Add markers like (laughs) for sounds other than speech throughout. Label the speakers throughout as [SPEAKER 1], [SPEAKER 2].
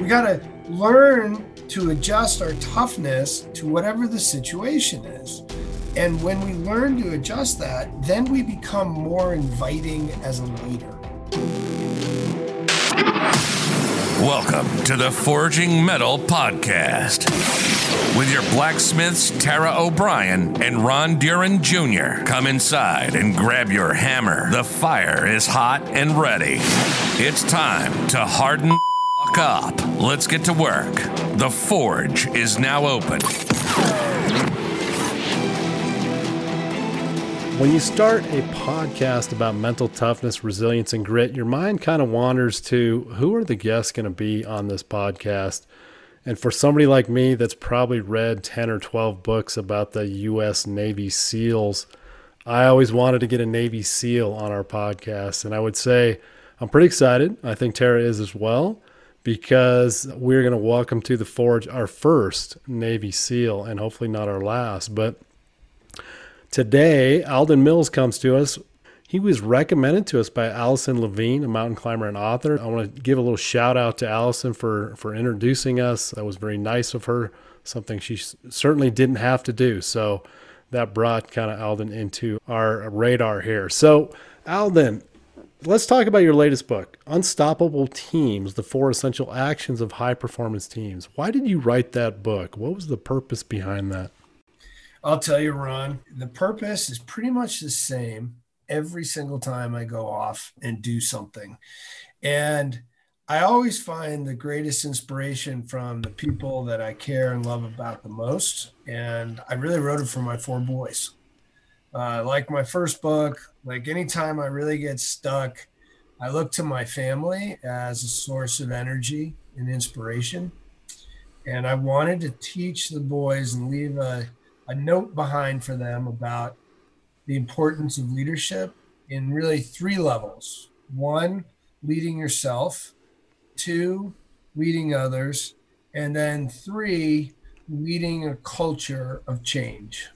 [SPEAKER 1] We got to learn to adjust our toughness to whatever the situation is. And when we learn to adjust that, then we become more inviting as a leader.
[SPEAKER 2] Welcome to the Forging Metal Podcast with your blacksmiths Tara O'Brien and Ron Duran Jr. Come inside and grab your hammer. The fire is hot and ready. It's time to harden up. Let's get to work. The forge is now open.
[SPEAKER 3] When you start a podcast about mental toughness, resilience, and grit, your mind kind of wanders to who are the guests going to be on this podcast? And for somebody like me that's probably read 10 or 12 books about the U.S. Navy SEALs, I always wanted to get a Navy SEAL on our podcast. And I would say I'm pretty excited. I think Tara is as well, because we're going to welcome to the Forge our first Navy SEAL and hopefully not our last. But Today, Alden Mills comes to us. He was recommended to us by Alison Levine, a mountain climber and author. I want to give a little shout out to Alison for, for introducing us. That was very nice of her, something she certainly didn't have to do. So that brought kind of Alden into our radar here. So, Alden, let's talk about your latest book, Unstoppable Teams The Four Essential Actions of High Performance Teams. Why did you write that book? What was the purpose behind that?
[SPEAKER 1] I'll tell you, Ron, the purpose is pretty much the same every single time I go off and do something. And I always find the greatest inspiration from the people that I care and love about the most. And I really wrote it for my four boys. Uh, like my first book, like anytime I really get stuck, I look to my family as a source of energy and inspiration. And I wanted to teach the boys and leave a a note behind for them about the importance of leadership in really three levels one, leading yourself, two, leading others, and then three, leading a culture of change.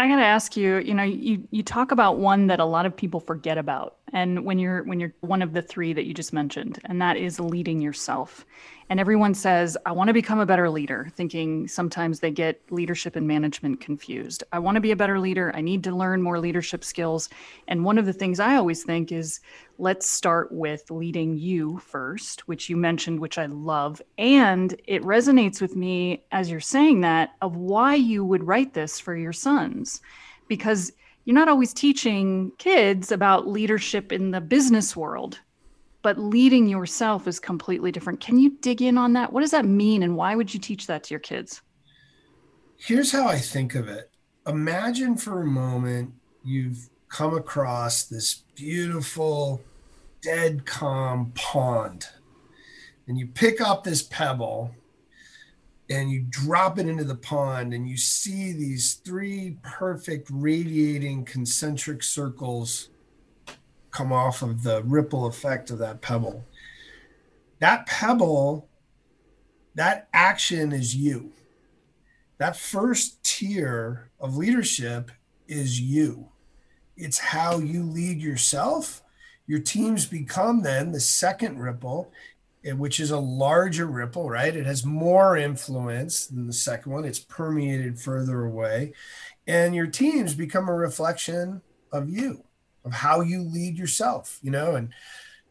[SPEAKER 4] I got to ask you, you know, you you talk about one that a lot of people forget about. And when you're when you're one of the three that you just mentioned, and that is leading yourself. And everyone says, I want to become a better leader, thinking sometimes they get leadership and management confused. I want to be a better leader. I need to learn more leadership skills. And one of the things I always think is let's start with leading you first, which you mentioned, which I love. And it resonates with me as you're saying that of why you would write this for your sons. Because you're not always teaching kids about leadership in the business world but leading yourself is completely different. Can you dig in on that? What does that mean and why would you teach that to your kids?
[SPEAKER 1] Here's how I think of it. Imagine for a moment you've come across this beautiful, dead calm pond, and you pick up this pebble and you drop it into the pond, and you see these three perfect radiating concentric circles come off of the ripple effect of that pebble. That pebble, that action is you. That first tier of leadership is you. It's how you lead yourself. Your teams become then the second ripple, eh, which is a larger ripple, right? It has more influence than the second one, it's permeated further away. And your teams become a reflection of you of how you lead yourself, you know, and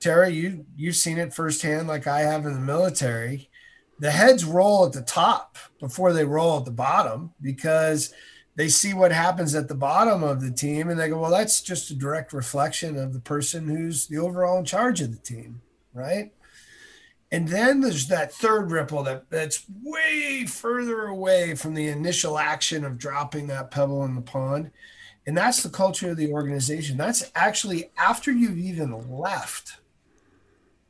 [SPEAKER 1] Tara, you you've seen it firsthand like I have in the military. The heads roll at the top before they roll at the bottom because they see what happens at the bottom of the team and they go, well, that's just a direct reflection of the person who's the overall in charge of the team, right? And then there's that third ripple that, that's way further away from the initial action of dropping that pebble in the pond and that's the culture of the organization. That's actually after you've even left.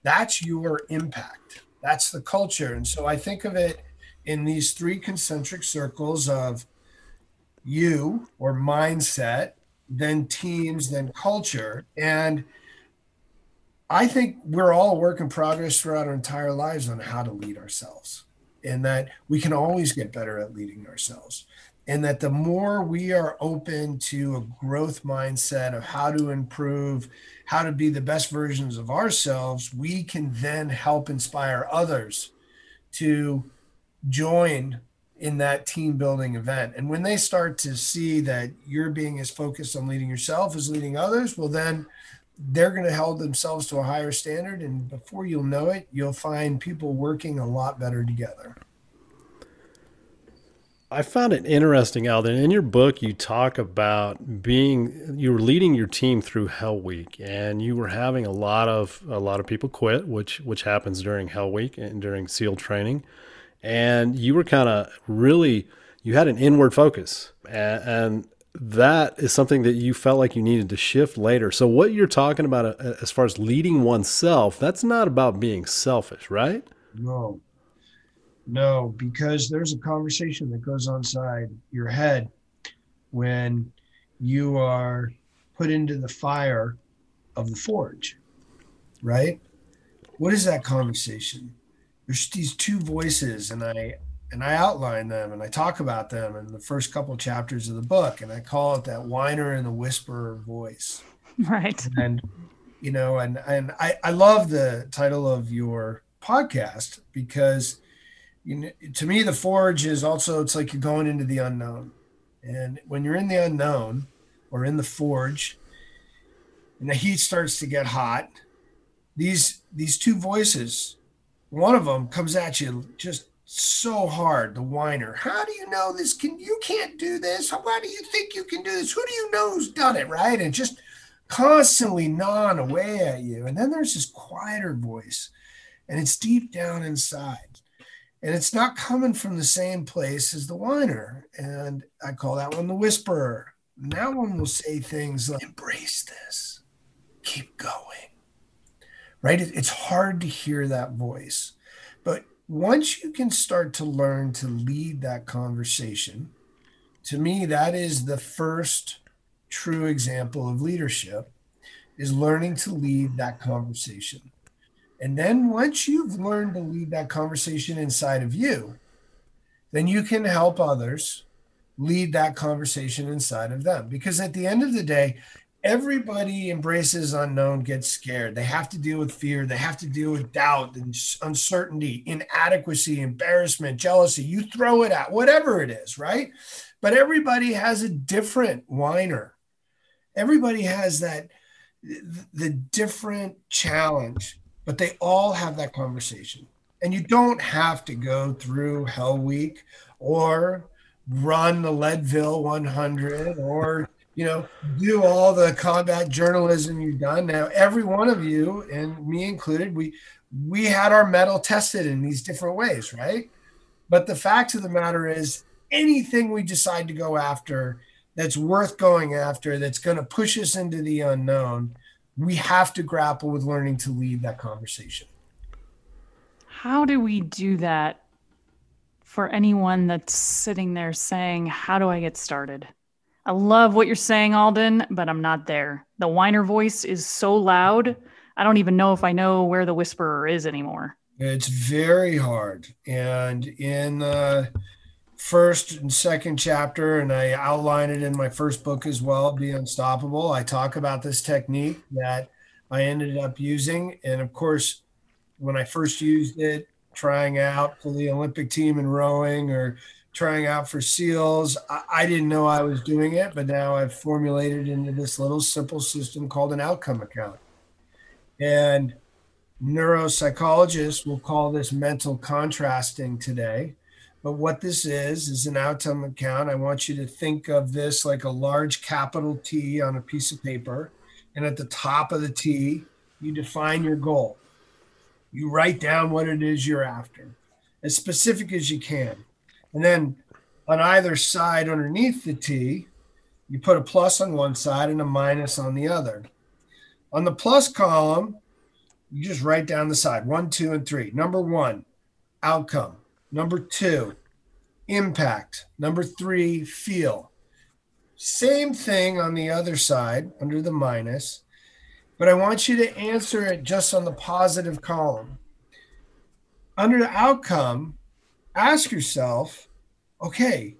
[SPEAKER 1] That's your impact. That's the culture. And so I think of it in these three concentric circles of you or mindset, then teams, then culture. And I think we're all a work in progress throughout our entire lives on how to lead ourselves, and that we can always get better at leading ourselves and that the more we are open to a growth mindset of how to improve, how to be the best versions of ourselves, we can then help inspire others to join in that team building event. And when they start to see that you're being as focused on leading yourself as leading others, well, then they're going to hold themselves to a higher standard. And before you'll know it, you'll find people working a lot better together.
[SPEAKER 3] I found it interesting, Alden. In your book, you talk about being you were leading your team through Hell Week, and you were having a lot of a lot of people quit, which which happens during Hell Week and during SEAL training, and you were kind of really you had an inward focus, and, and that is something that you felt like you needed to shift later. So what you're talking about uh, as far as leading oneself, that's not about being selfish, right?
[SPEAKER 1] No, no, because there's a conversation that goes on inside your head when you are put into the fire of the forge, right? What is that conversation? There's these two voices, and I and I outline them and I talk about them in the first couple chapters of the book, and I call it that whiner and the whisperer voice. (laughs)
[SPEAKER 4] Right.
[SPEAKER 1] And you know, and and I, I love the title of your podcast because you know, to me, the forge is also it's like you're going into the unknown, and when you're in the unknown or in the forge, and the heat starts to get hot, these these two voices, one of them comes at you just so hard, the whiner. How do you know this? Can you can't do this? Why do you think you can do this? Who do you know who's done it? Right, and just constantly gnawing away at you. And then there's this quieter voice, and it's deep down inside and it's not coming from the same place as the whiner. And I call that one the whisperer. And that one will say things like, embrace this, keep going. Right? It's hard to hear that voice. But once you can start to learn to lead that conversation, to me, that is the first true example of leadership is learning to lead that conversation and then once you've learned to lead that conversation inside of you, then you can help others lead that conversation inside of them. Because at the end of the day, everybody embraces unknown, gets scared. They have to deal with fear, they have to deal with doubt and uncertainty, inadequacy, embarrassment, jealousy. You throw it out, whatever it is, right? But everybody has a different whiner. Everybody has that the different challenge but they all have that conversation. And you don't have to go through Hell Week or run the Leadville 100 or you know do all the combat journalism you've done now every one of you and me included we we had our mettle tested in these different ways right but the fact of the matter is anything we decide to go after that's worth going after that's going to push us into the unknown we have to grapple with learning to lead that conversation.
[SPEAKER 4] How do we do that for anyone that's sitting there saying, How do I get started? I love what you're saying, Alden, but I'm not there. The whiner voice is so loud. I don't even know if I know where the whisperer is anymore.
[SPEAKER 1] It's very hard. And in the first and second chapter, and I outline it in my first book as well, Be Unstoppable. I talk about this technique that I ended up using. And of course, when I first used it, trying out for the Olympic team in rowing or trying out for SEALs, I, I didn't know I was doing it, but now I've formulated into this little simple system called an outcome account. And neuropsychologists will call this mental contrasting today but what this is, is an outcome account. I want you to think of this like a large capital T on a piece of paper. And at the top of the T, you define your goal. You write down what it is you're after, as specific as you can. And then on either side underneath the T, you put a plus on one side and a minus on the other. On the plus column, you just write down the side one, two, and three. Number one, outcome. Number two, impact. Number three, feel. Same thing on the other side under the minus, but I want you to answer it just on the positive column. Under the outcome, ask yourself, okay,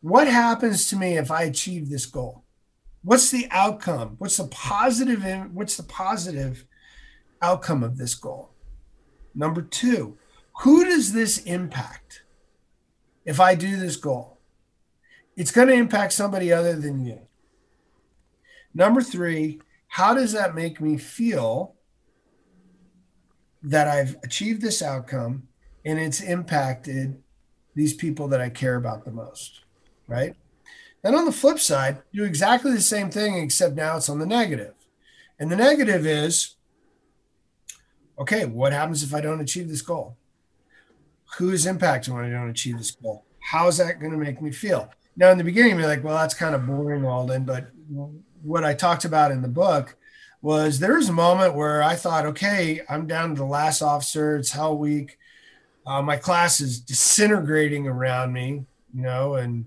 [SPEAKER 1] what happens to me if I achieve this goal? What's the outcome? What's the positive what's the positive outcome of this goal? Number 2, who does this impact if I do this goal? It's going to impact somebody other than you. Number three, how does that make me feel that I've achieved this outcome and it's impacted these people that I care about the most? Right. And on the flip side, do exactly the same thing, except now it's on the negative. And the negative is okay, what happens if I don't achieve this goal? Who is impacted when I don't achieve this goal? How is that going to make me feel? Now, in the beginning, you're like, well, that's kind of boring, Alden. But what I talked about in the book was there was a moment where I thought, okay, I'm down to the last officer. It's hell week. Uh, my class is disintegrating around me, you know, and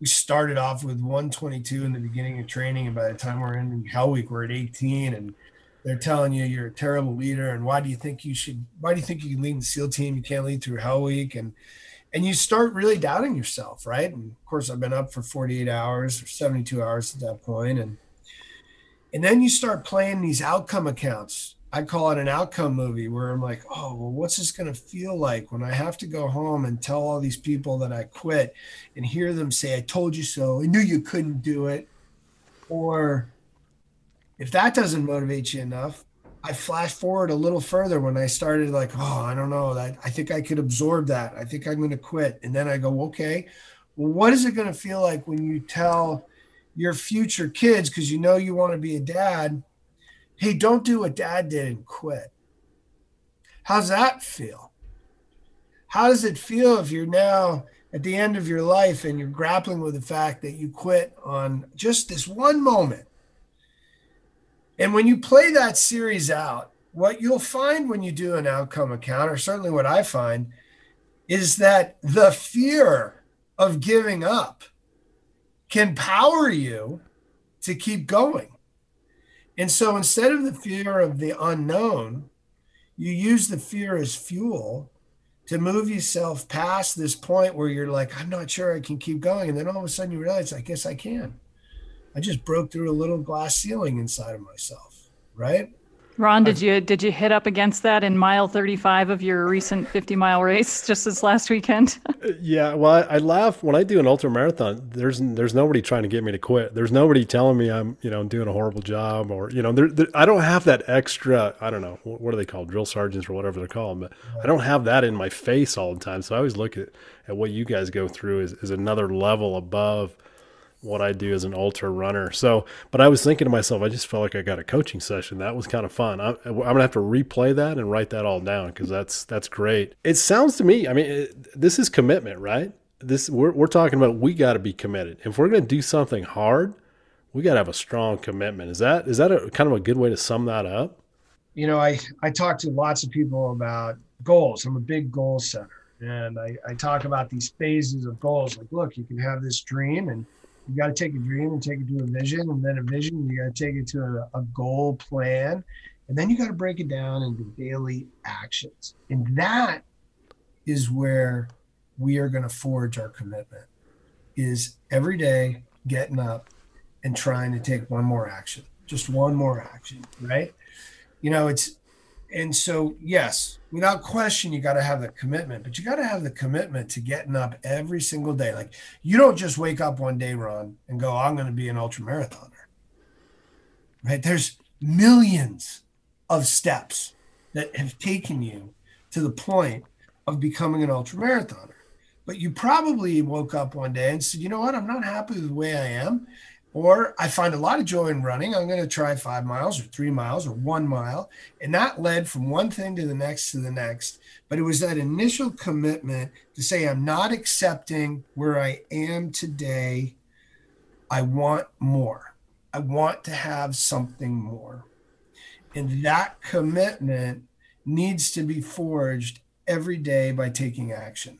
[SPEAKER 1] we started off with 122 in the beginning of training, and by the time we're in Hell Week, we're at 18, and they're telling you you're a terrible leader, and why do you think you should? Why do you think you can lead the SEAL team? You can't lead through Hell Week, and and you start really doubting yourself, right? And of course, I've been up for 48 hours or 72 hours at that point, and and then you start playing these outcome accounts I call it an outcome movie where I'm like, oh, well, what's this going to feel like when I have to go home and tell all these people that I quit and hear them say, I told you so. I knew you couldn't do it. Or if that doesn't motivate you enough, I flash forward a little further when I started like, oh, I don't know that I think I could absorb that. I think I'm going to quit. And then I go, okay, well, what is it going to feel like when you tell your future kids, because you know you want to be a dad, hey, don't do what dad did and quit. How's that feel? How does it feel if you're now at the end of your life and you're grappling with the fact that you quit on just this one moment? And when you play that series out, what you'll find when you do an outcome account, or certainly what I find, is that the fear of giving up can power you to keep going. And so instead of the fear of the unknown, you use the fear as fuel to move yourself past this point where you're like, I'm not sure I can keep going. And then all of a sudden you realize, I guess I can. I just broke through a little glass ceiling inside of myself, right?
[SPEAKER 4] Ron, did you did you hit up against that in mile 35 of your recent 50 mile race (laughs) just this last weekend? (laughs)
[SPEAKER 3] yeah, well, I, I, laugh when I do an ultra marathon. There's there's nobody trying to get me to quit. There's nobody telling me I'm you know doing a horrible job or you know there, there, I don't have that extra. I don't know what are they called, drill sergeants or whatever they're called, but I don't have that in my face all the time. So I always look at at what you guys go through is, as another level above what I do as an ultra runner. So, but I was thinking to myself, I just felt like I got a coaching session. That was kind of fun. I, am gonna have to replay that and write that all down because that's that's great. It sounds to me, I mean, it, this is commitment, right? This we're we're talking about. We got to be committed. If we're gonna do something hard, we got to have a strong commitment. Is that is that a kind of a good way to sum that up?
[SPEAKER 1] You know, I I talk to lots of people about goals. I'm a big goal setter. And I, I talk about these phases of goals. Like, look, you can have this dream and you got to take a dream and take it to a vision and then a vision you got to take it to a, a goal plan and then you got to break it down into daily actions. And that is where we are going to forge our commitment is every day getting up and trying to take one more action just one more action right? You know it's and so yes without question you got to have the commitment but you got to have the commitment to getting up every single day. Like you don't just wake up one day ron and go i'm going to be an ultra marathoner right? There's millions of steps that have taken you to the point of becoming an ultra marathoner but you probably woke up one day and said you know what? I'm not happy with the way i am or I find a lot of joy in running. I'm going to try five miles or three miles or one mile. And that led from one thing to the next to the next. But it was that initial commitment to say, I'm not accepting where I am today. I want more. I want to have something more. And that commitment needs to be forged every day by taking action.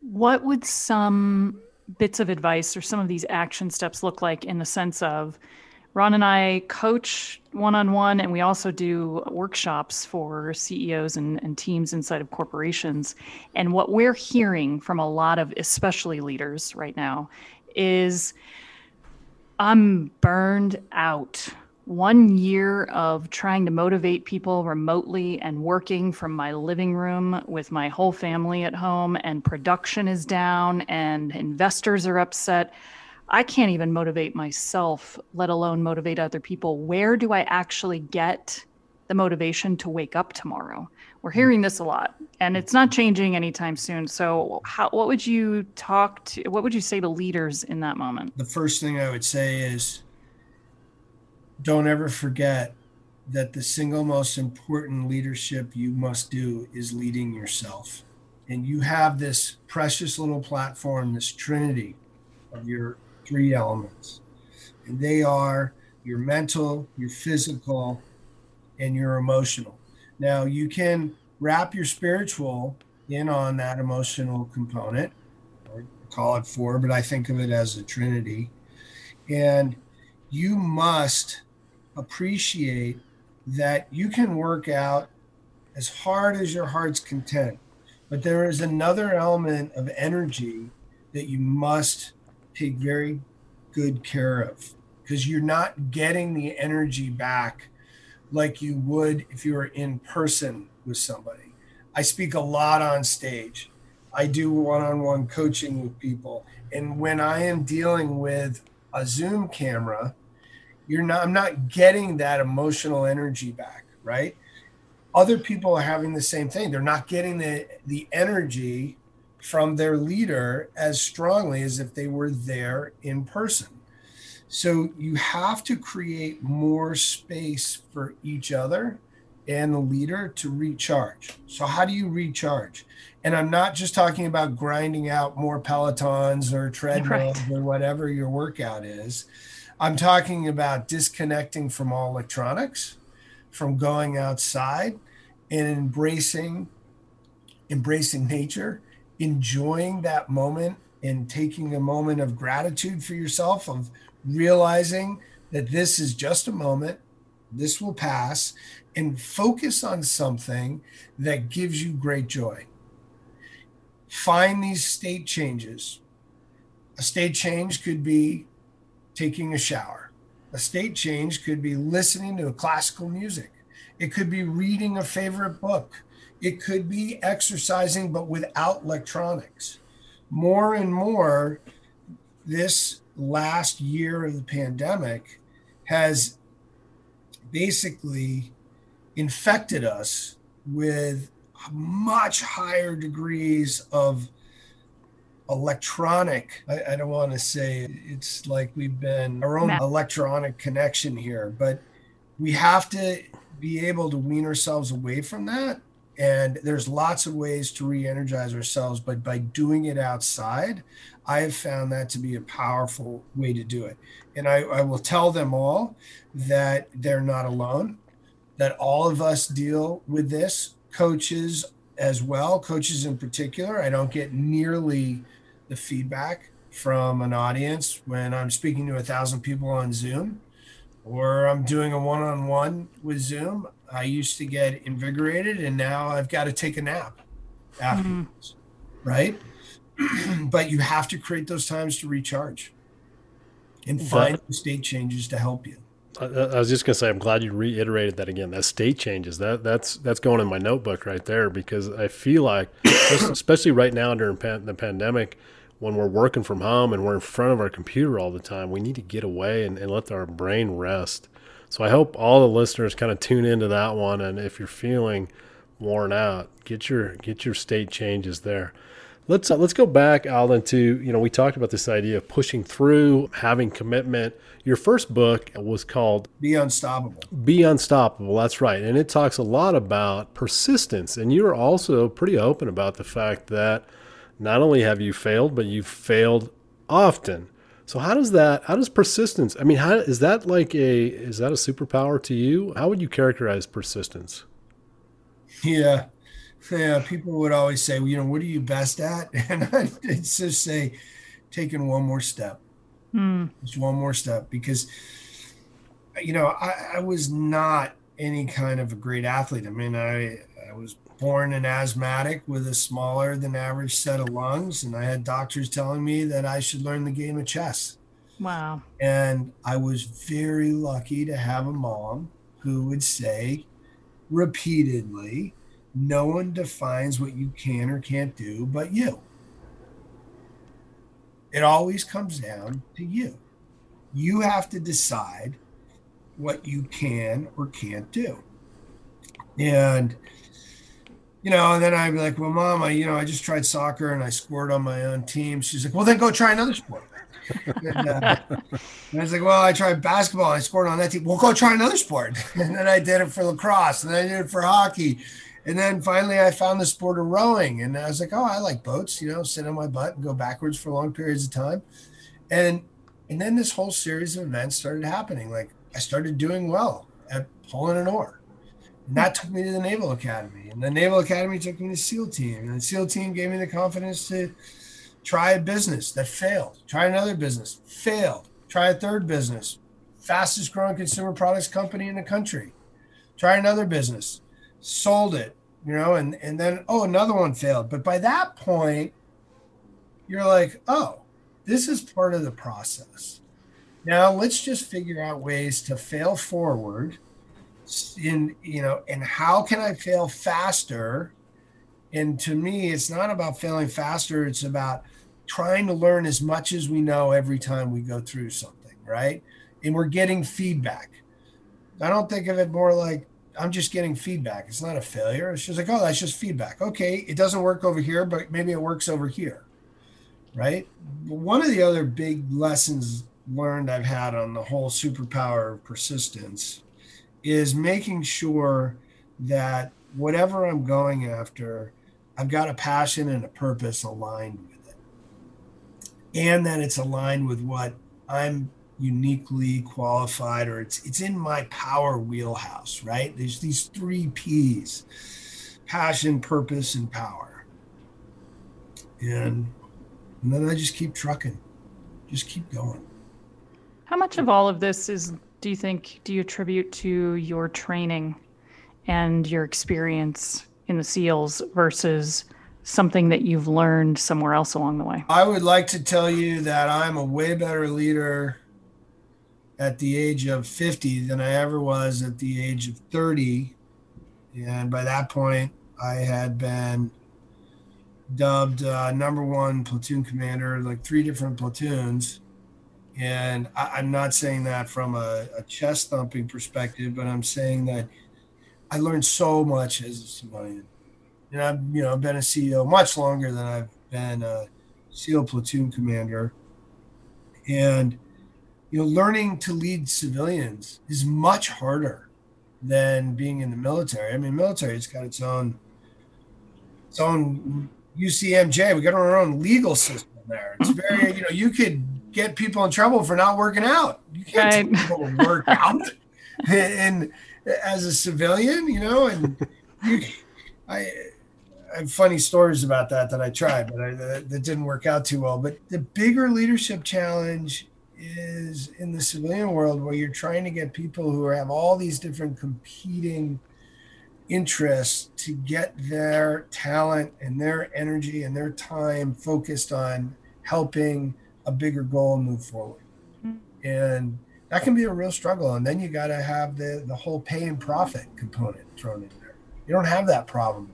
[SPEAKER 4] What would some bits of advice or some of these action steps look like in the sense of Ron and I coach one on one, and we also do workshops for CEOs and, and, teams inside of corporations. And what we're hearing from a lot of, especially leaders right now, is I'm burned out. One year of trying to motivate people remotely and working from my living room with my whole family at home, and production is down, and investors are upset. I can't even motivate myself, let alone motivate other people. Where do I actually get the motivation to wake up tomorrow? We're mm-hmm. hearing this a lot, and it's not mm-hmm. changing anytime soon. So, how, what would you talk to? What would you say to leaders in that moment?
[SPEAKER 1] The first thing I would say is don't ever forget that the single most important leadership you must do is leading yourself. And you have this precious little platform, this trinity of your three elements. And they are your mental, your physical, and your emotional. Now, you can wrap your spiritual in on that emotional component, or call it four, but I think of it as a trinity. And you must appreciate that you can work out as hard as your heart's content, but there is another element of energy that you must take very good care of because you're not getting the energy back like you would if you were in person with somebody. I speak a lot on stage. I do one on one coaching with people. And when I am dealing with a Zoom camera, you're not i'm not getting that emotional energy back right? Other people are having the same thing. They're not getting the the energy from their leader as strongly as if they were there in person. So you have to create more space for each other and the leader to recharge. So how do you recharge? And i'm not just talking about grinding out more pelotons or treadmills right. or whatever your workout is I'm talking about disconnecting from all electronics, from going outside and embracing embracing nature, enjoying that moment and taking a moment of gratitude for yourself of realizing that this is just a moment, this will pass and focus on something that gives you great joy. Find these state changes. A state change could be taking a shower. A state change could be listening to classical music. It could be reading a favorite book. It could be exercising, but without electronics. More and more, this last year of the pandemic has basically infected us with much higher degrees of electronic I, I, don't want to say it's like we've been our own electronic connection here but we have to be able to wean ourselves away from that. And there's lots of ways to re-energize ourselves but by doing it outside i have found that to be a powerful way to do it. And i, I will tell them all that they're not alone that all of us deal with this coaches as well coaches in particular. I don't get nearly the feedback from an audience when I'm speaking to a thousand people on Zoom or I'm doing a one on one with Zoom. I used to get invigorated and now I've got to take a nap afterwards, mm-hmm. right? (clears throat) but you have to create those times to recharge and find that, state changes to help you.
[SPEAKER 3] I, I was just gonna say, I'm glad you reiterated that again. That state changes that that's that's going in my notebook right there because I feel like, especially right now during pan, the pandemic, when we're working from home and we're in front of our computer all the time, we need to get away and, and let our brain rest. So I hope all the listeners kind of tune into that one. And if you're feeling worn out, get your get your state changes there. Let's uh, let's go back, Alden, to you know we talked about this idea of pushing through, having commitment. Your first book was called
[SPEAKER 1] Be Unstoppable.
[SPEAKER 3] Be Unstoppable. That's right, and it talks a lot about persistence. And you're also pretty open about the fact that not only have you failed, but you've failed often. So how does that? How does persistence? I mean, how is that like a? Is that a superpower to you? How would you characterize persistence?
[SPEAKER 1] Yeah, yeah. People would always say, well, you know, what are you best at? (laughs) And I'd just say, taking one more step. Mm. Just one more step, because you know, I, I was not any kind of a great athlete. I mean, I I was born an asthmatic with a smaller than average set of lungs, and I had doctors telling me that I should learn the game of chess.
[SPEAKER 4] Wow.
[SPEAKER 1] And I was very lucky to have a mom who would say repeatedly, no one defines what you can or can't do but you. It always comes down to you. You have to decide what you can or can't do. And you know, and then I'd be like, "Well, mom, I, you know, I just tried soccer and I scored on my own team." She's like, "Well, then go try another sport." and, uh, and I was like, "Well, I tried basketball. and I scored on that team. Well, go try another sport." (laughs) And then I did it for lacrosse, and I did it for hockey, and then finally I found the sport of rowing, and I was like, "Oh, I like boats. You know, sit on my butt and go backwards for long periods of time," and and then this whole series of events started happening. Like I started doing well at pulling an oar and that took me to the Naval Academy. And the Naval Academy took me to SEAL Team. And the SEAL Team gave me the confidence to try a business that failed, try another business, failed, try a third business, fastest growing consumer products company in the country, try another business, sold it, you know, and, and then, oh, another one failed. But by that point, you're like, oh, this is part of the process. Now let's just figure out ways to fail forward in you know and how can i fail faster? And to me it's not about failing faster it's about trying to learn as much as we know every time we go through something right? And we're getting feedback. I don't think of it more like i'm just getting feedback. It's not a failure. It's just like oh that's just feedback. Okay it doesn't work over here but maybe it works over here right? One of the other big lessons learned i've had on the whole superpower of persistence is making sure that whatever I'm going after, I've got a passion and a purpose aligned with it. And that it's aligned with what I'm uniquely qualified or it's it's in my power wheelhouse, right? There's these three P's passion, purpose, and power. And, and then I just keep trucking, just keep going.
[SPEAKER 4] How much of all of this is do you think do you attribute to your training and your experience in the SEALs versus something that you've learned somewhere else along the way?
[SPEAKER 1] I would like to tell you that I'm a way better leader at the age of 50 than I ever was at the age of 30. And by that point, I had been dubbed uh, number one platoon commander, like three different platoons. And I, am not saying that from a, a chest thumping perspective, but I'm saying that I learned so much as a civilian. And I've, you know, been a CEO much longer than I've been a SEAL platoon commander. And, you know, learning to lead civilians is much harder than being in the military. I mean, military, it's got its own, its own UCMJ. We got our own legal system there. It's very, you know, you could get people in trouble for not working out. You can't right. tell people to work (laughs) out. (laughs) and as a civilian, you know, and you, I, I have funny stories about that that I tried, but I, that, that didn't work out too well. But the bigger leadership challenge is in the civilian world where you're trying to get people who have all these different competing interests to get their talent and their energy and their time focused on helping a bigger goal and move forward. Mm-hmm. And that can be a real struggle. And then you got to have the, the whole pay and profit component thrown in there. You don't have that problem.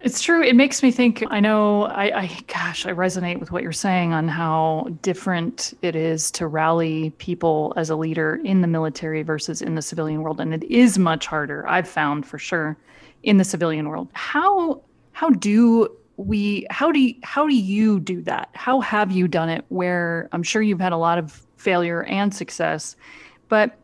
[SPEAKER 4] It's true. It makes me think. I know. I, I, gosh, I resonate with what you're saying on how different it is to rally people as a leader in the military versus in the civilian world, and it is much harder. I've found for sure in the civilian world. How how do we how do you, how do you do that? How have you done it where i'm sure you've had a lot of failure and success but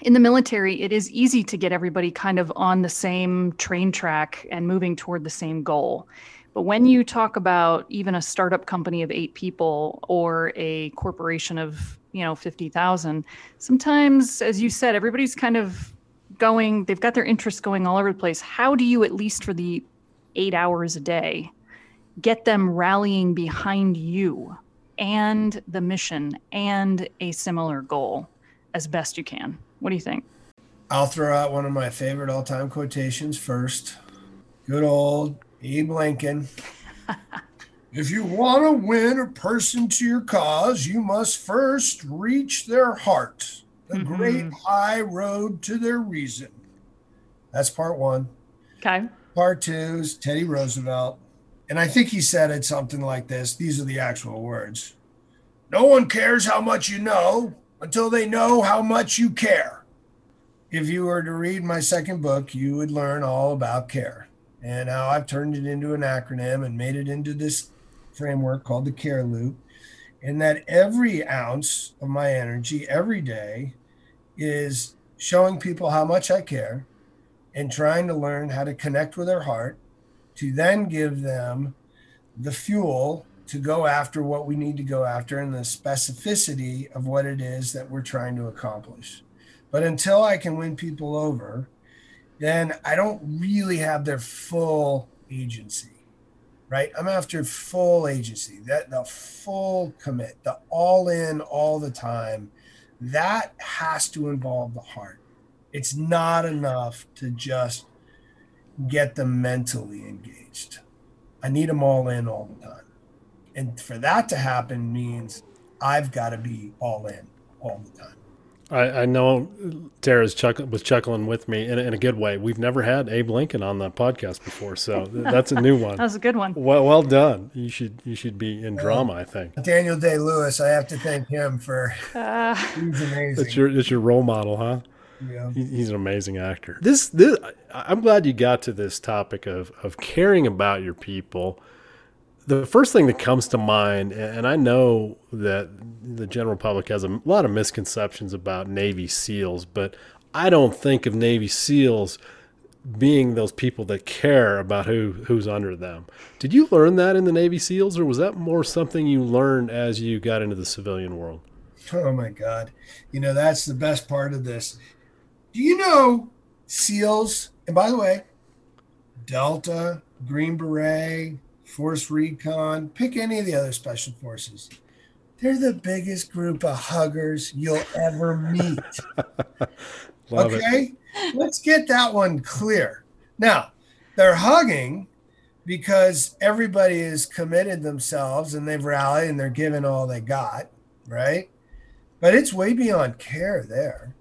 [SPEAKER 4] in the military it is easy to get everybody kind of on the same train track and moving toward the same goal. But when you talk about even a startup company of 8 people or a corporation of you know 50,000 sometimes as you said everybody's kind of going they've got their interests going all over the place. How do you at least for the 8 hours a day get them rallying behind you and the mission and a similar goal as best you can. What do you think?
[SPEAKER 1] I'll throw out one of my favorite all time quotations first. Good old Abe Lincoln. (laughs) If you want to win a person to your cause, you must first reach their heart, the
[SPEAKER 4] Mhm.
[SPEAKER 1] great high road to their reason. That's part one.
[SPEAKER 4] Okay.
[SPEAKER 1] Part two is Teddy Roosevelt. And I think he said it something like this. These are the actual words. No one cares how much you know until they know how much you care. If you were to read my second book, you would learn all about care and how I've turned it into an acronym and made it into this framework called the Care Loop. And that every ounce of my energy every day is showing people how much I care and trying to learn how to connect with their heart to then give them the fuel to go after what we need to go after and the specificity of what it is that we're trying to accomplish. But until I can win people over, then I don't really have their full agency. Right? I'm after full agency, that the full commit, the all in all the time. That has to involve the heart. It's not enough to just get them mentally engaged. I need them all in all the time. And for that to happen means I've got to be all in all the time.
[SPEAKER 3] I, I know Tara's chuck, was chuckling with me in, a- in a good way. We've never had Abe Lincoln on the podcast before, so (laughs) that's a new one.
[SPEAKER 4] That was a good one.
[SPEAKER 3] Well, well done. You should you should be in drama. I think
[SPEAKER 1] Daniel Day Lewis, I have to thank him for
[SPEAKER 4] Uh, (laughs)
[SPEAKER 1] he's amazing.
[SPEAKER 3] that's your that's your role model, huh?
[SPEAKER 1] Yeah.
[SPEAKER 3] He- He's an amazing actor. This, this, I- I'm glad you got to this topic of of caring about your people. The first thing that comes to mind, and I know that the general public has a lot of misconceptions about Navy SEALs, but I don't think of Navy SEAls being those people that care about who who's under them. Did you learn that in the Navy SEALs, or was that more something you learned as you got into the civilian world?
[SPEAKER 1] Oh my God. You know, that's the best part of this. Do you know SEALs? And by the way, Delta, Green Beret, Force Recon, pick any of the other special forces. They're the biggest group of huggers you'll ever meet. (laughs)
[SPEAKER 3] Love it.
[SPEAKER 1] okay, let's get that one clear. Now, they're hugging because everybody has committed themselves and they've rallied and they're giving all they got, right? But it's way beyond care there.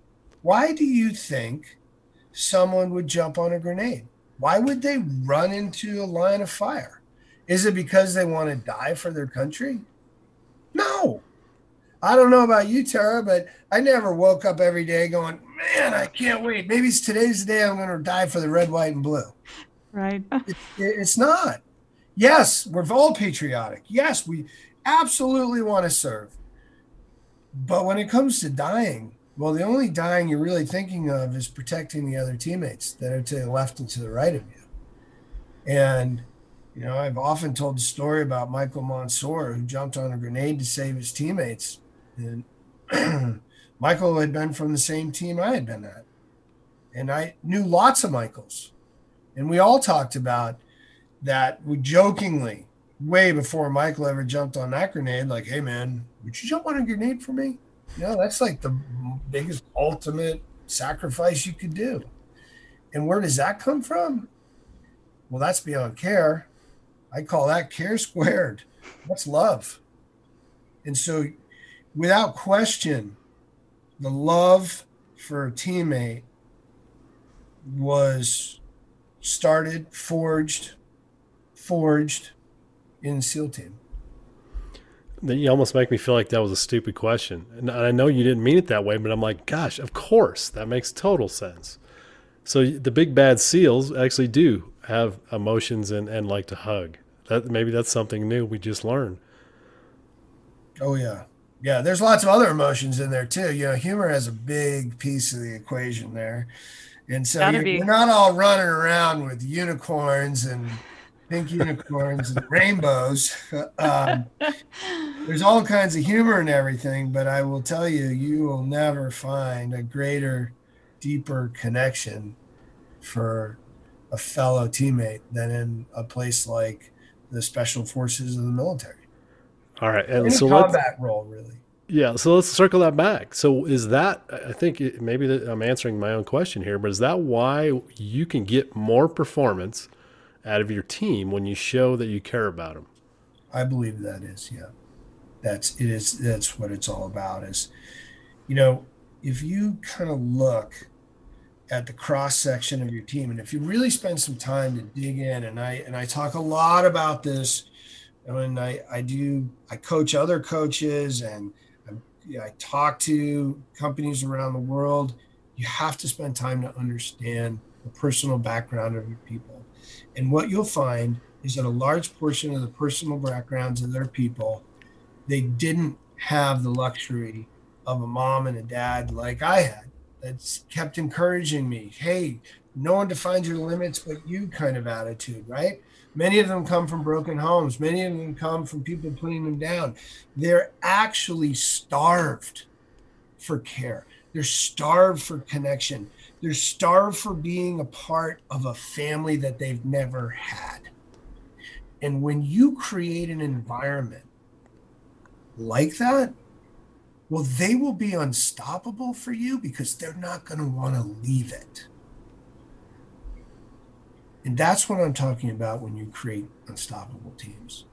[SPEAKER 1] Why do you think someone would jump on a grenade? Why would they run into a line of fire? Is it because they want to die for their country? No. I don't know about you, Tara, but I never woke up every day going, man, I can't wait. Maybe it's today's the day I'm going to die for the red, white, and blue.
[SPEAKER 4] right. (laughs)
[SPEAKER 1] It- It's not. Yes, we're all patriotic. Yes, we absolutely want to serve. But when it comes to dying, well, the only dying you're really thinking of is protecting the other teammates that are to the left and to the right of you. And, you know, I've often told the story about Michael Monsoor, who jumped on a grenade to save his teammates. And (clears throat) Michael had been from the same team I had been at. And I knew lots of Michaels. And we all talked about that we jokingly, way before Michael ever jumped on that grenade, like, hey man, would you jump on a grenade for me? You know, that's like the biggest ultimate sacrifice you could do. And where does that come from? Well, that's beyond care. I call that care squared. That's love. And so, without question, the love for a teammate was started, forged, forged in SEAL team.
[SPEAKER 3] That You almost make me feel like that was a stupid question. And I know you didn't mean it that way, but I'm like, gosh, of course. That makes total sense. So the big bad seals actually do have emotions and, and like to hug. That maybe that's something new we just learned.
[SPEAKER 1] Oh yeah. Yeah, there's lots of other emotions in there too. You know, humor has a big piece of the equation there. And so you're, you're not all running around with unicorns and pink unicorns and rainbows. Um, there's all kinds of humor and everything, but I will tell you, you will never find a greater, deeper connection for a fellow teammate than in a place like the special forces of the military.
[SPEAKER 3] All right. And so let's,
[SPEAKER 1] combat role, really.
[SPEAKER 3] yeah, so let's circle that back. So is that, I think it, maybe that I'm answering my own question here, but is that why you can get more performance out of your team when you show that you care about them?
[SPEAKER 1] I believe that is, yeah. That's it is that's what it's all about is you know, if you kind of look at the cross section of your team and if you really spend some time to dig in and I and I talk a lot about this when I I do I coach other coaches and I talk to companies around the world, you have to spend time to understand the personal background of your people. And what you'll find is that a large portion of the personal backgrounds of their people, they didn't have the luxury of a mom and a dad like I had that's kept encouraging me. Hey, no one defines your limits but you kind of attitude, right? Many of them come from broken homes. Many of them come from people putting them down. They're actually starved for care. They're starved for connection. They're starved for being a part of a family that they've never had. And when you create an environment like that, well, they will be unstoppable for you because they're not going to want to leave it. And that's what I'm talking about when you create unstoppable teams.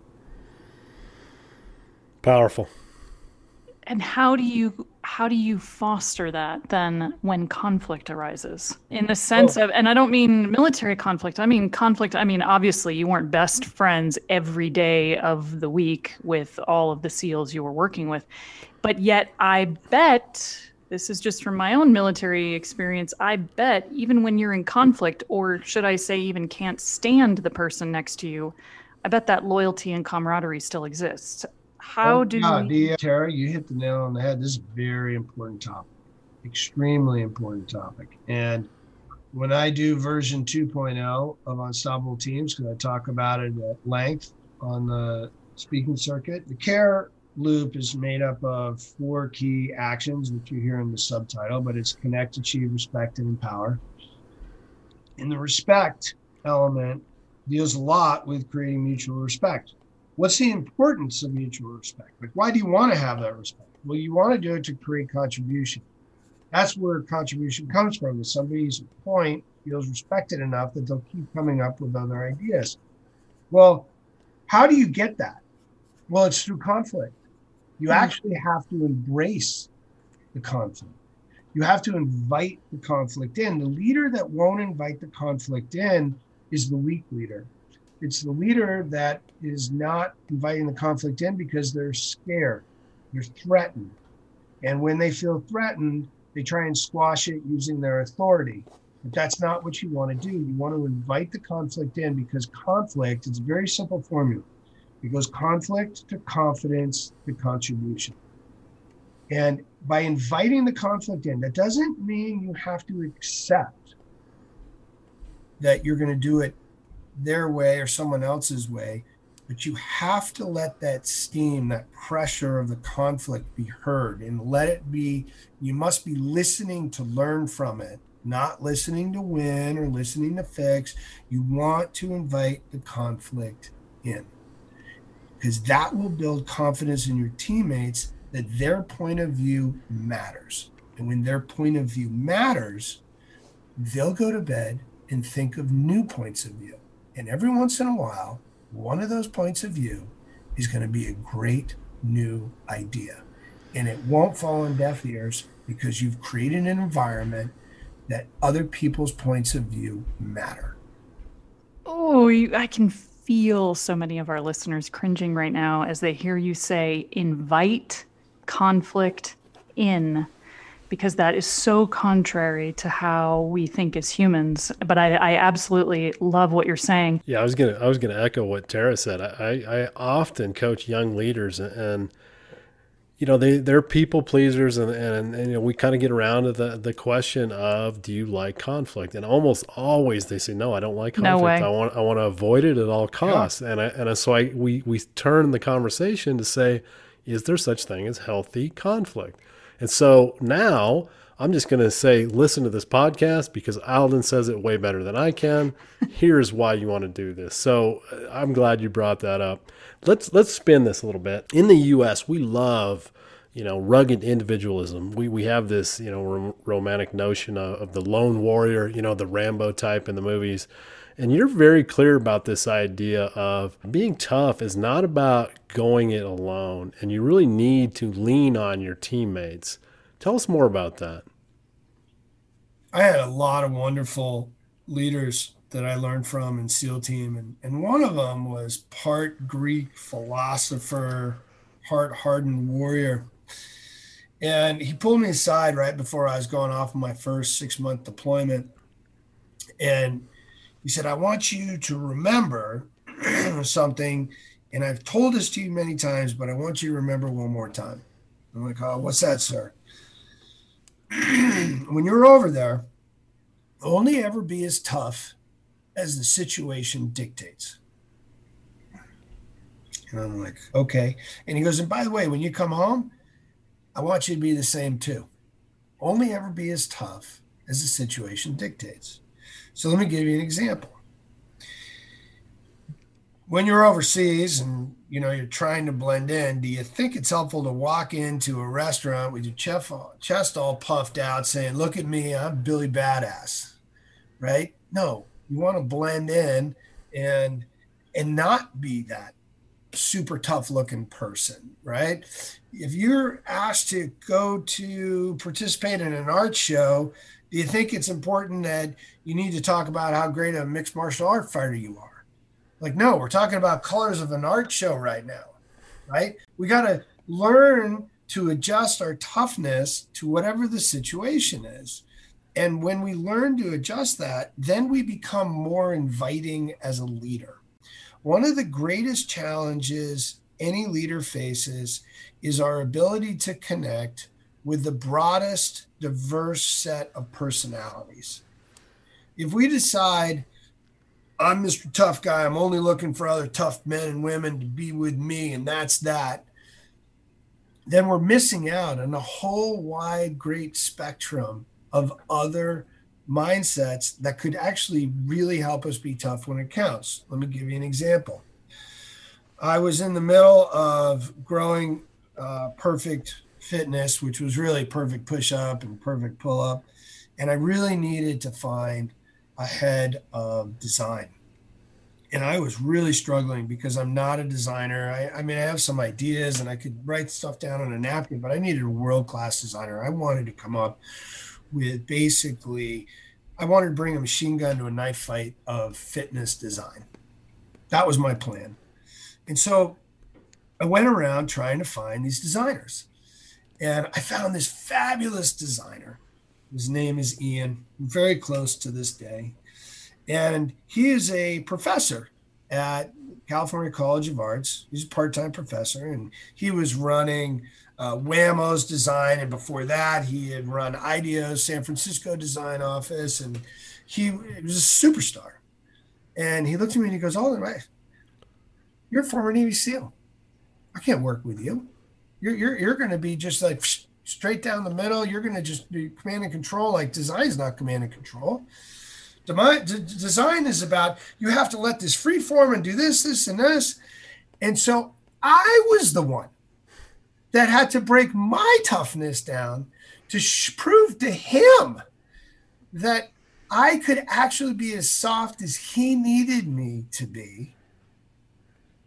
[SPEAKER 3] Powerful.
[SPEAKER 4] And how do you how do you foster that then when conflict arises in the sense oh. of and i don't mean military conflict i mean conflict i mean obviously you weren't best friends every day of the week with all of the seals you were working with but yet i bet this is just from my own military experience i bet even when you're in conflict or should i say even can't stand the person next to you i bet that loyalty and camaraderie still exists how oh, do
[SPEAKER 1] yeah, we... Uh, Tara, you hit the nail on the head. This is a very important topic, extremely important topic. And when I do version 2.0 of Unstoppable Teams, because I talk about it at length on the speaking circuit, the care loop is made up of four key actions, which you hear in the subtitle, but it's connect, achieve, respect, and empower. And the respect element deals a lot with creating mutual respect what's the importance of mutual respect? Like, why do you want to have that respect? Well, you want to do it to create contribution. That's where contribution comes from. Is somebody's point feels respected enough that they'll keep coming up with other ideas. Well, how do you get that? Well, it's through conflict. You mm-hmm. actually have to embrace the conflict. You have to invite the conflict in. The leader that won't invite the conflict in is the weak leader. It's the leader that is not inviting the conflict in because they're scared, they're threatened. And when they feel threatened, they try and squash it using their authority. But that's not what you want to do. You want to invite the conflict in because conflict is a very simple formula. It goes conflict to confidence to contribution. And by inviting the conflict in, that doesn't mean you have to accept that you're going to do it their way or someone else's way, but you have to let that steam, that pressure of the conflict be heard and let it be. You must be listening to learn from it, not listening to win or listening to fix. You want to invite the conflict in because that will build confidence in your teammates that their point of view matters. And when their point of view matters, they'll go to bed and think of new points of view. And every once in a while, one of those points of view is going to be a great new idea. And it won't fall on deaf ears because you've created an environment that other people's points of view matter.
[SPEAKER 4] Oh, I can feel so many of our listeners cringing right now as they hear you say invite conflict in because that is so contrary to how we think as humans. But I, I absolutely love what you're saying.
[SPEAKER 3] Yeah, I was gonna I was gonna echo what Tara said. I, I often coach young leaders and you know they they're people pleasers and, and, and you know we kind of get around to the the question of do you like conflict and almost always they say no I don't like conflict
[SPEAKER 4] no way.
[SPEAKER 3] I want I want to avoid it at all costs yeah. and I, and so I we we turn the conversation to say is there such thing as healthy conflict and so now I'm just going to say, listen to this podcast because Alden says it way better than I can. Here's why you want to do this. So uh, I'm glad you brought that up. Let's let's spin this a little bit. In the U.S., we love you know rugged individualism. We we have this you know rom- romantic notion of, of the lone warrior, you know the Rambo type in the movies. And you're very clear about this idea of being tough is not about going it alone, and you really need to lean on your teammates. Tell us more about that.
[SPEAKER 1] I had a lot of wonderful leaders that I learned from in SEAL team, and, and one of them was part Greek philosopher, heart hardened warrior. And he pulled me aside right before I was going off my first six month deployment. And he said, I want you to remember (clears throat) something. And I've told this to you many times, but I want you to remember one more time. I'm like, oh, what's that, sir? (clears throat) when you're over there, only ever be as tough as the situation dictates. And I'm like, okay. And he goes, and by the way, when you come home, I want you to be the same too. Only ever be as tough as the situation dictates. So let me give you an example. When you're overseas and you know you're trying to blend in, do you think it's helpful to walk into a restaurant with your chest all puffed out, saying, "Look at me, I'm Billy Badass," right? No, you want to blend in and and not be that super tough looking person, right? If you're asked to go to participate in an art show, do you think it's important that you need to talk about how great a mixed martial art fighter you are? Like, no, we're talking about colors of an art show right now, right? We got to learn to adjust our toughness to whatever the situation is. And when we learn to adjust that, then we become more inviting as a leader. One of the greatest challenges any leader faces is our ability to connect with the broadest, diverse set of personalities. If we decide, I'm Mr. Tough Guy, I'm only looking for other tough men and women to be with me, and that's that, then we're missing out on a whole wide, great spectrum of other mindsets that could actually really help us be tough when it counts. Let me give you an example. I was in the middle of growing uh, perfect fitness, which was really perfect push up and perfect pull up. And I really needed to find a head of design. And I was really struggling because I'm not a designer. I, I mean, I have some ideas and I could write stuff down on a napkin, but I needed a world class designer. I wanted to come up with basically, I wanted to bring a machine gun to a knife fight of fitness design. That was my plan. And so I went around trying to find these designers. And I found this fabulous designer. His name is Ian, very close to this day. And he is a professor at California College of Arts. He's a part time professor, and he was running uh, design, and before that, he had run IDEO's San Francisco design office, and he, he was a superstar. And he looked at me and he goes, "Oh, right, you're a former Navy SEAL. I can't work with you. You're you're you're going to be just like straight down the middle. You're going to just be command and control. Like design's not command and control." design is about you have to let this free form and do this, this, and this. And so I was the one that had to break my toughness down to sh- prove to him that I could actually be as soft as he needed me to be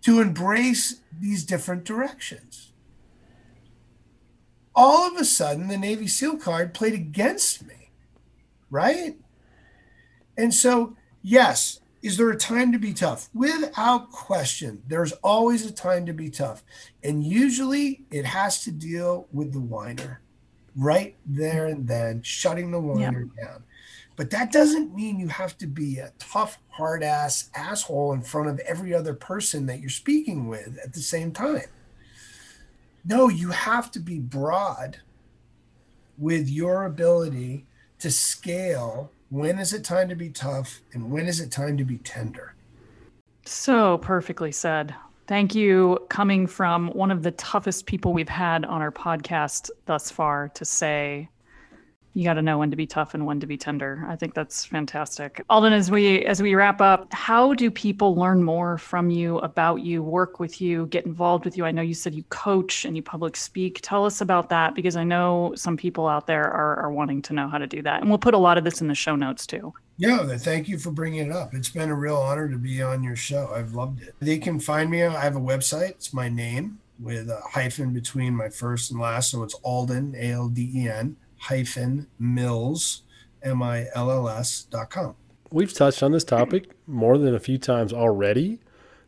[SPEAKER 1] to embrace these different directions. All of a sudden, the Navy SEAL card played against me, right? And so, yes, is there a time to be tough? Without question, there's always a time to be tough. And usually it has to deal with the whiner right there and then, shutting the whiner yeah. down. But that doesn't mean you have to be a tough, hard ass asshole in front of every other person that you're speaking with at the same time. No, you have to be broad with your ability to scale when is it time to be tough and when is it time to be tender?
[SPEAKER 4] So perfectly said. Thank you, coming from one of the toughest people we've had on our podcast thus far, to say you got to know when to be tough and when to be tender. I think that's fantastic. Alden, as we as we wrap up, how do people learn more from you, about you, work with you, get involved with you? I know you said you coach and you public speak. Tell us about that because I know some people out there are, are wanting to know how to do that. And we'll put a lot of this in the show notes too.
[SPEAKER 1] Yeah, thank you for bringing it up. It's been a real honor to be on your show. I've loved it. They can find me. I have a website. It's my name with a hyphen between my first and last. So it's Alden, A L D E N hyphen mills m-i-l-l-s dot com.
[SPEAKER 3] We've touched on this topic more than a few times already.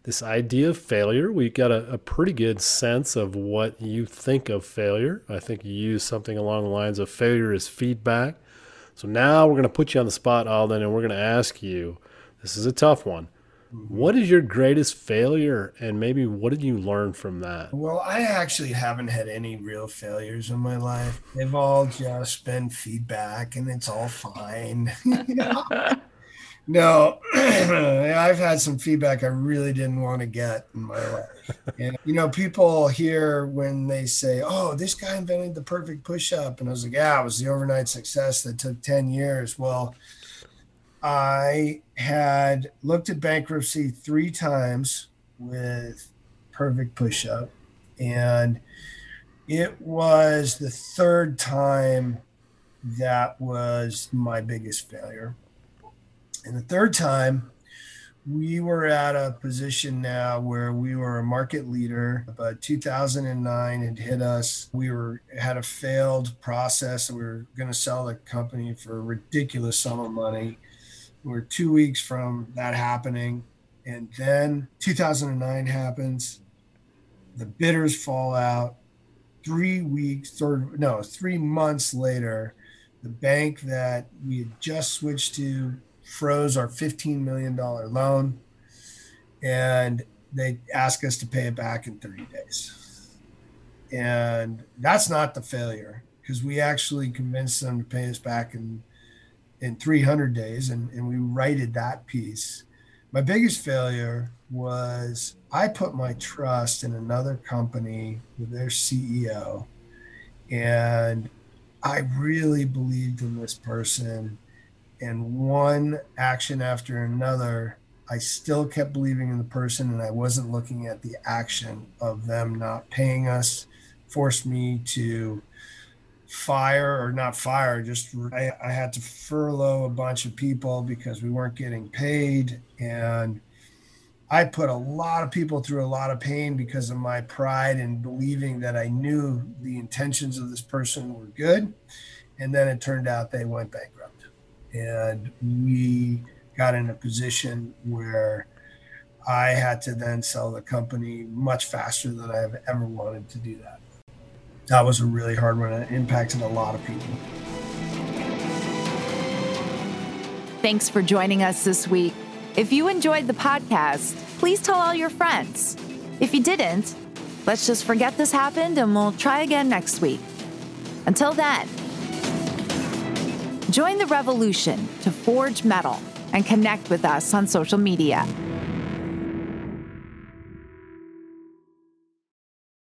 [SPEAKER 3] This idea of failure we got a, a, pretty good sense of what you think of failure. I think you use something along the lines of failure is feedback. So now we're going to put you on the spot alden and we're going to ask you this is a tough one Mm-hmm. what is your greatest failure and maybe what did you learn from that?
[SPEAKER 1] Well, I actually haven't had any real failures in my life. They've all just been feedback and it's all fine. (laughs) (laughs) no, (clears throat) I've had some feedback I really didn't want to get in my life. And, you know, people hear when they say, oh, this guy invented the perfect push up. And I was like, yeah, it was the overnight success that took 10 years. Well, I had looked at bankruptcy three times with perfect push up, and it was the third time that was my biggest failure. And the third time, we were at a position now where we were a market leader but 2009 had hit us. We were had a failed process. We were going to sell the company for a ridiculous sum of money we're two weeks from that happening. And then 2009 happens. The bidders fall out. Three weeks, or no, three months later, the bank that we had just switched to froze our $15 million loan and they ask us to pay it back in 30 days. And that's not the failure because we actually convinced them to pay us back in in 300 days and, and we righted that piece. My biggest failure was i put my trust in another company with their ceo and i really believed in this person. And one action after another i still kept believing in the person and i wasn't looking at the action of them not paying us forced me to fire or not fire just I, I, had to furlough a bunch of people because we weren't getting paid. And i put a lot of people through a lot of pain because of my pride and believing that i knew the intentions of this person were good. And then it turned out they went bankrupt. And we got in a position where i had to then sell the company much faster than i've ever wanted to do that that was a really hard one. It impacted a lot of people.
[SPEAKER 5] Thanks for joining us this week. If you enjoyed the podcast, please tell all your friends. If you didn't, let's just forget this happened and we'll try again next week. Until then, join the revolution to forge mettle and connect with us on social media.